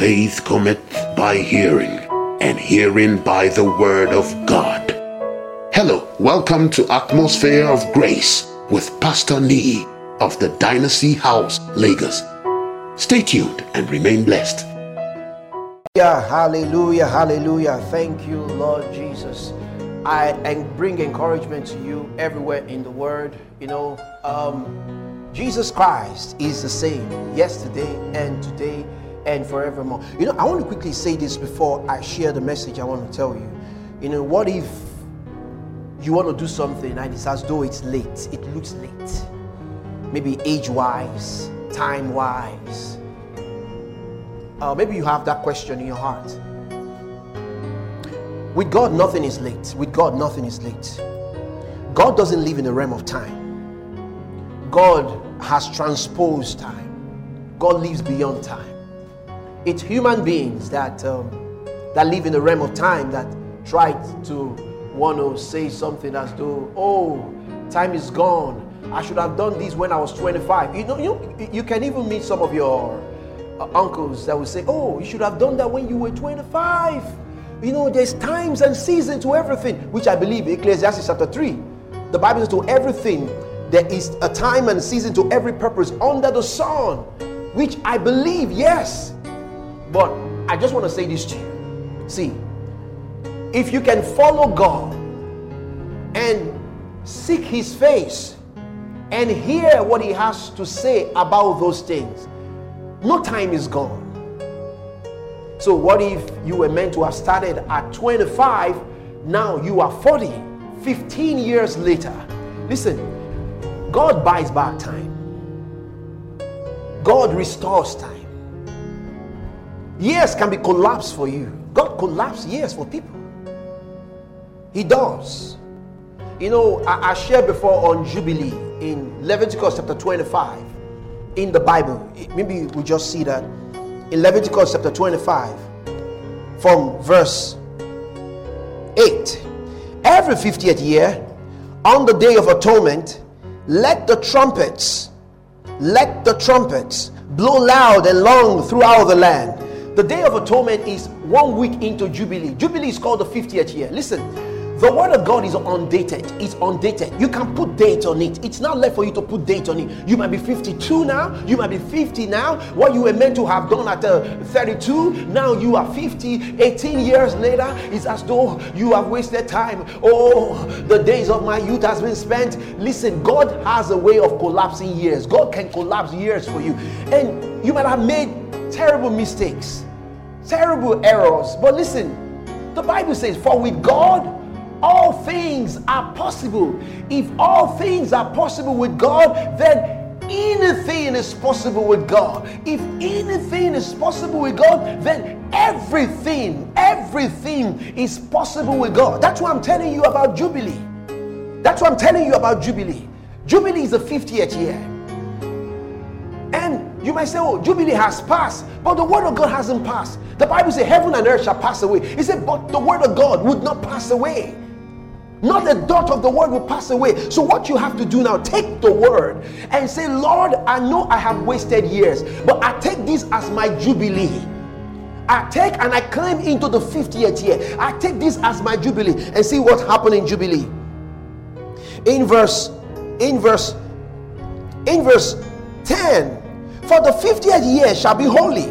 faith cometh by hearing, and hearing by the word of God. Hello, welcome to Atmosphere of Grace with Pastor Niyi of the Dynasty House, Lagos. Stay tuned and remain blessed. Yeah, hallelujah, hallelujah. Thank you, Lord Jesus. I and bring encouragement to you everywhere in the word. You know, um, Jesus Christ is the same yesterday and today and forevermore. You know, I want to quickly say this before I share the message I want to tell you. You know, what if you want to do something and it's as though it's late? It looks late. Maybe age wise, time wise. Uh, maybe you have that question in your heart. With God, nothing is late. With God, nothing is late. God doesn't live in the realm of time. God has transposed time. God lives beyond time. It's human beings that um, that live in the realm of time that try to want to say something as though, oh, time is gone. I should have done this when I was 25. You know, you, you can even meet some of your uh, uncles that will say, oh, you should have done that when you were 25. You know, there's times and seasons to everything, which I believe Ecclesiastes chapter 3. The Bible says to everything, there is a time and season to every purpose under the sun, which I believe, yes. But I just want to say this to you. See, if you can follow God and seek His face and hear what He has to say about those things, no time is gone. So, what if you were meant to have started at 25, now you are 40, 15 years later? Listen, God buys back time, God restores time. Years can be collapsed for you. God collapses years for people. He does. You know, I, I shared before on Jubilee in Leviticus chapter 25 in the Bible. Maybe we just see that in Leviticus chapter 25 from verse 8. Every 50th year, on the day of atonement, let the trumpets, let the trumpets blow loud and long throughout the land. The day of atonement is one week into Jubilee. Jubilee is called the 50th year. Listen, the word of God is undated. It's undated. You can put date on it. It's not left for you to put date on it. You might be 52 now. You might be 50 now. What you were meant to have done at uh, 32, now you are 50. 18 years later, it's as though you have wasted time. Oh, the days of my youth has been spent. Listen, God has a way of collapsing years. God can collapse years for you. And you might have made terrible mistakes, terrible errors. But listen, the Bible says, For with God, all things are possible. If all things are possible with God, then anything is possible with God. If anything is possible with God, then everything, everything is possible with God. That's what I'm telling you about Jubilee. That's what I'm telling you about Jubilee. Jubilee is the 50th year. You might say, oh, Jubilee has passed, but the word of God hasn't passed. The Bible says, heaven and earth shall pass away. He said, but the word of God would not pass away. Not a dot of the word will pass away. So, what you have to do now, take the word and say, Lord, I know I have wasted years, but I take this as my jubilee. I take and I climb into the 50th year. I take this as my jubilee and see what happened in jubilee. In verse, in verse, in verse 10, for the 50th year shall be holy,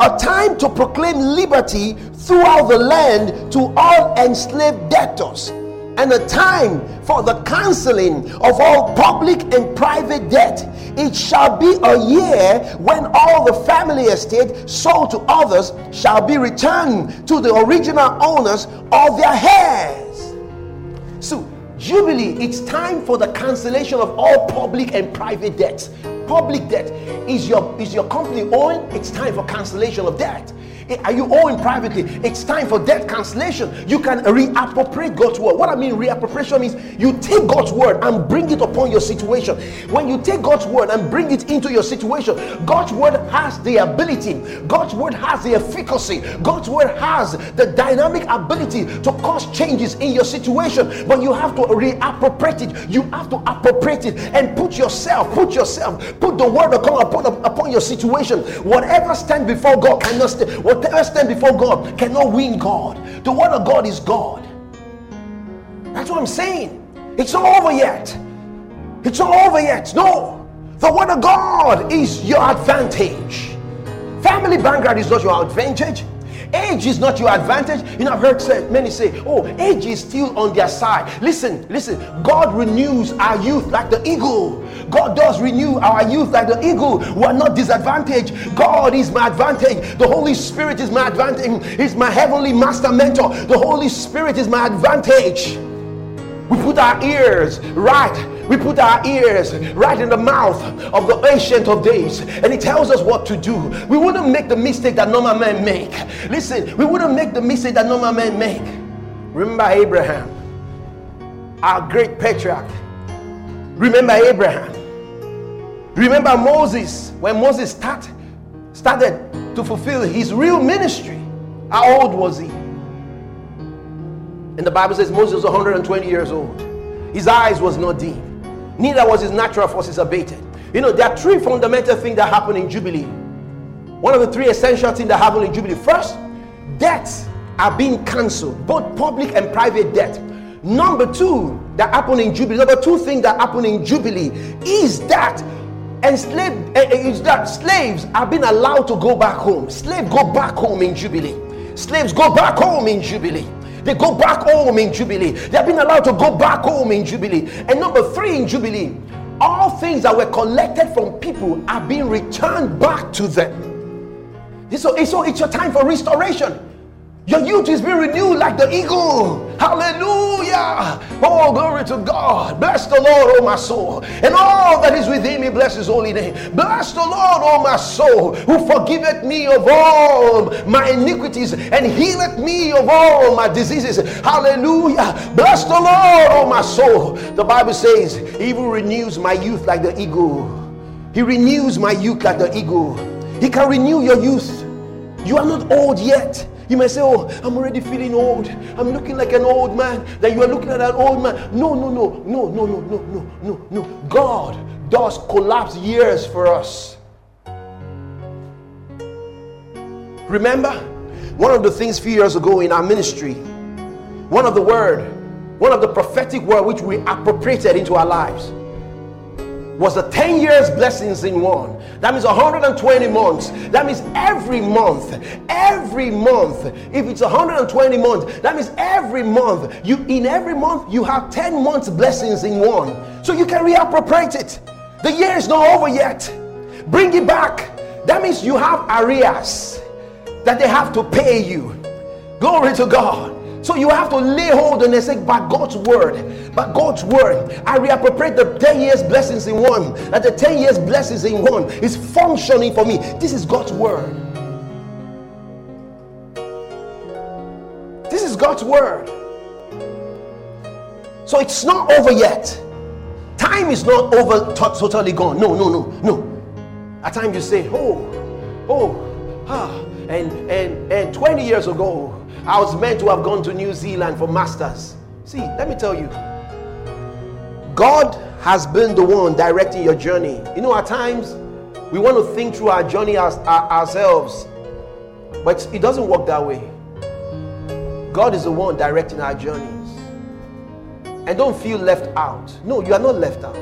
a time to proclaim liberty throughout the land to all enslaved debtors and a time for the canceling of all public and private debt. It shall be a year when all the family estate sold to others shall be returned to the original owners of their heirs. So, Jubilee, it's time for the cancellation of all public and private debts. Public debt is your is your company owned, it's time for cancellation of debt. Eh, are you owing privately? It's time for debt cancellation. You can reappropriate God's word. What I mean, reappropriation means you take God's word and bring it upon your situation. When you take God's word and bring it into your situation, God's word has the ability, God's word has the efficacy, God's word has the dynamic ability to cause changes in your situation. But you have to reappropriate it. You have to appropriate it and put yourself, put yourself, put the word of God upon, upon your situation. Whatever stand before God cannot stand. Whatever stand before God cannot win God. The word of God is God. That's what I'm saying. It's not over yet. It's not over yet. No. The word of God is your advantage. Family background is not your advantage. Age is not your advantage. You know, I've heard many say, oh, age is still on their side. Listen, listen. God renews our youth like the eagle. God does renew our youth like the eagle. We are not disadvantaged. God is my advantage. The Holy Spirit is my advantage. He's my heavenly master mentor. The Holy Spirit is my advantage. We put our ears right. We put our ears right in the mouth of the ancient of days, and he tells us what to do. We wouldn't make the mistake that normal men make. Listen, we wouldn't make the mistake that normal men make. Remember Abraham, our great patriarch. Remember Abraham. Remember Moses when Moses start, started to fulfill his real ministry. How old was he? And the Bible says Moses was 120 years old. His eyes was not dim. Neither was his natural forces abated. You know, there are three fundamental things that happen in Jubilee. One of the three essential things that happen in Jubilee. First, debts are being cancelled, both public and private debt. Number two, that happen in Jubilee. Number two thing that happen in Jubilee is that enslaved uh, is that slaves are being allowed to go back home. Slaves go back home in Jubilee. Slaves go back home in Jubilee. They go back home in Jubilee. They have been allowed to go back home in Jubilee. And number three in Jubilee, all things that were collected from people are being returned back to them. So, it's your time for restoration. Your youth is being renewed like the eagle. Hallelujah. Oh, glory to God. Bless the Lord, oh my soul. And all that is within me, bless his holy name. Bless the Lord, oh my soul, who forgiveth me of all my iniquities and healeth me of all my diseases. Hallelujah. Bless the Lord, oh my soul. The Bible says, He even renews my youth like the eagle. He renews my youth like the eagle. He can renew your youth. You are not old yet. You may say, Oh, I'm already feeling old. I'm looking like an old man. That you are looking at an old man. No, no, no, no, no, no, no, no, no, no. God does collapse years for us. Remember, one of the things few years ago in our ministry, one of the word, one of the prophetic word which we appropriated into our lives was the 10 years blessings in one. That means 120 months. That means every month, every month, if it's 120 months, that means every month, you in every month you have 10 months blessings in one. So you can reappropriate it. The year is not over yet. Bring it back. That means you have arrears that they have to pay you. Glory to God. So you have to lay hold on and say, by God's word, by God's word, I reappropriate the 10 years blessings in one. That the 10 years blessings in one is functioning for me. This is God's word. This is God's word. So it's not over yet. Time is not over, totally gone. No, no, no, no. At times you say, oh, oh, ah, and and and 20 years ago, I was meant to have gone to New Zealand for masters. See, let me tell you, God has been the one directing your journey. You know, at times we want to think through our journey as, our, ourselves, but it doesn't work that way. God is the one directing our journeys. And don't feel left out. No, you are not left out.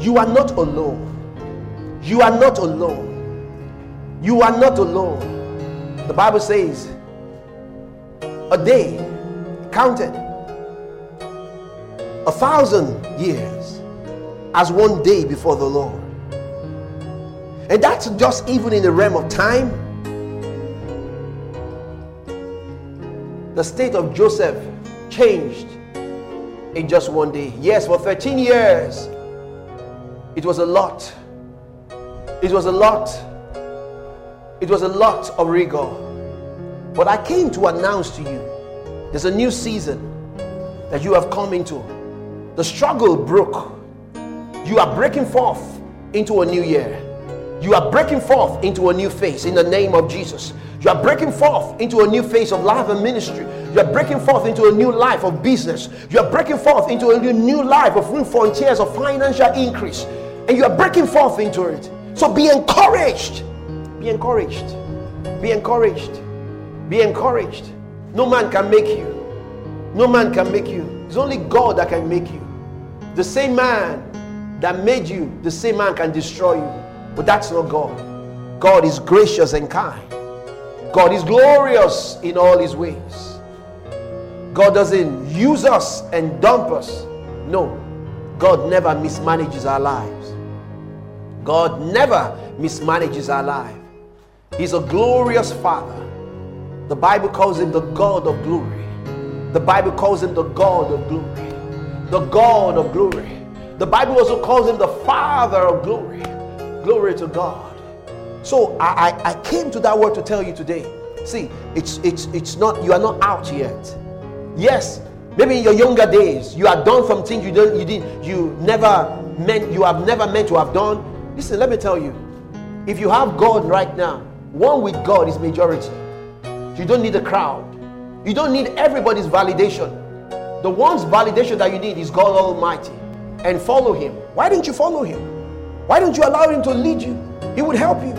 You are not alone. You are not alone. You are not alone. The Bible says, a day counted a thousand years as one day before the Lord. And that's just even in the realm of time. The state of Joseph changed in just one day. Yes, for 13 years, it was a lot. It was a lot. It was a lot of rigor. But I came to announce to you there's a new season that you have come into. The struggle broke. You are breaking forth into a new year. You are breaking forth into a new phase in the name of Jesus. You are breaking forth into a new phase of life and ministry. You are breaking forth into a new life of business. You are breaking forth into a new life of new frontiers of financial increase. And you are breaking forth into it. So be encouraged. Be encouraged. Be encouraged. Be encouraged. No man can make you. No man can make you. It's only God that can make you. The same man that made you, the same man can destroy you. But that's not God. God is gracious and kind. God is glorious in all his ways. God doesn't use us and dump us. No. God never mismanages our lives. God never mismanages our life. He's a glorious Father. The Bible calls him the God of glory. The Bible calls him the God of glory. The God of glory. The Bible also calls him the Father of glory. Glory to God. So I, I, I came to that word to tell you today. See, it's it's it's not you are not out yet. Yes, maybe in your younger days you are done some things you don't you did you never meant you have never meant to have done. Listen, let me tell you, if you have God right now, one with God is majority. You don't need a crowd. You don't need everybody's validation. The one's validation that you need is God Almighty. And follow Him. Why didn't you follow Him? Why don't you allow Him to lead you? He would help you.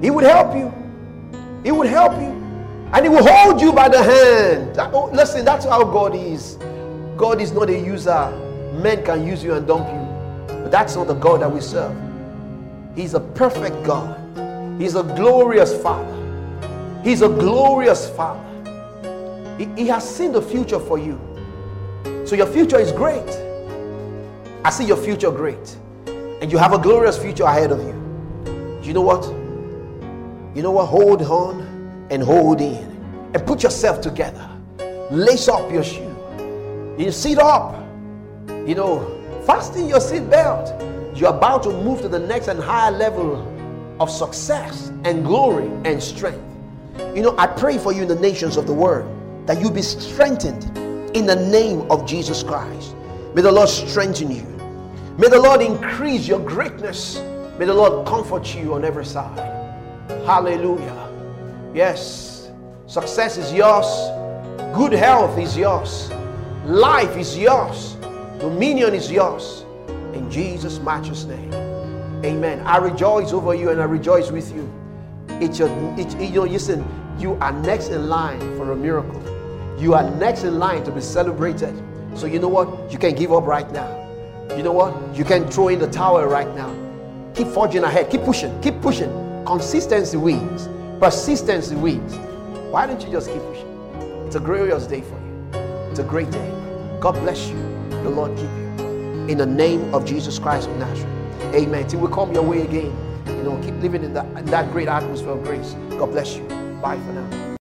He would help you. He would help you. And He will hold you by the hand. Oh, listen, that's how God is. God is not a user. Men can use you and dump you. But that's not the God that we serve. He's a perfect God. He's a glorious Father. He's a glorious Father. He, he has seen the future for you. So your future is great. I see your future great. And you have a glorious future ahead of you. You know what? You know what? Hold on and hold in. And put yourself together. Lace up your shoe. You sit up. You know, fasten your seat belt. You're about to move to the next and higher level of success and glory and strength. You know, I pray for you in the nations of the world that you be strengthened in the name of Jesus Christ. May the Lord strengthen you. May the Lord increase your greatness. May the Lord comfort you on every side. Hallelujah. Yes, success is yours, good health is yours, life is yours, dominion is yours. In Jesus' matchless name. Amen. I rejoice over you and I rejoice with you. It's your, it's, you know, listen, you are next in line for a miracle. You are next in line to be celebrated. So you know what? You can give up right now. You know what? You can throw in the towel right now. Keep forging ahead. Keep pushing. Keep pushing. Consistency wins. Persistency wins. Why don't you just keep pushing? It's a glorious day for you. It's a great day. God bless you. The Lord keep you. In the name of Jesus Christ of Nazareth. Amen. Till we come your way again. Know, keep living in that, in that great atmosphere of grace. God bless you. Bye for now.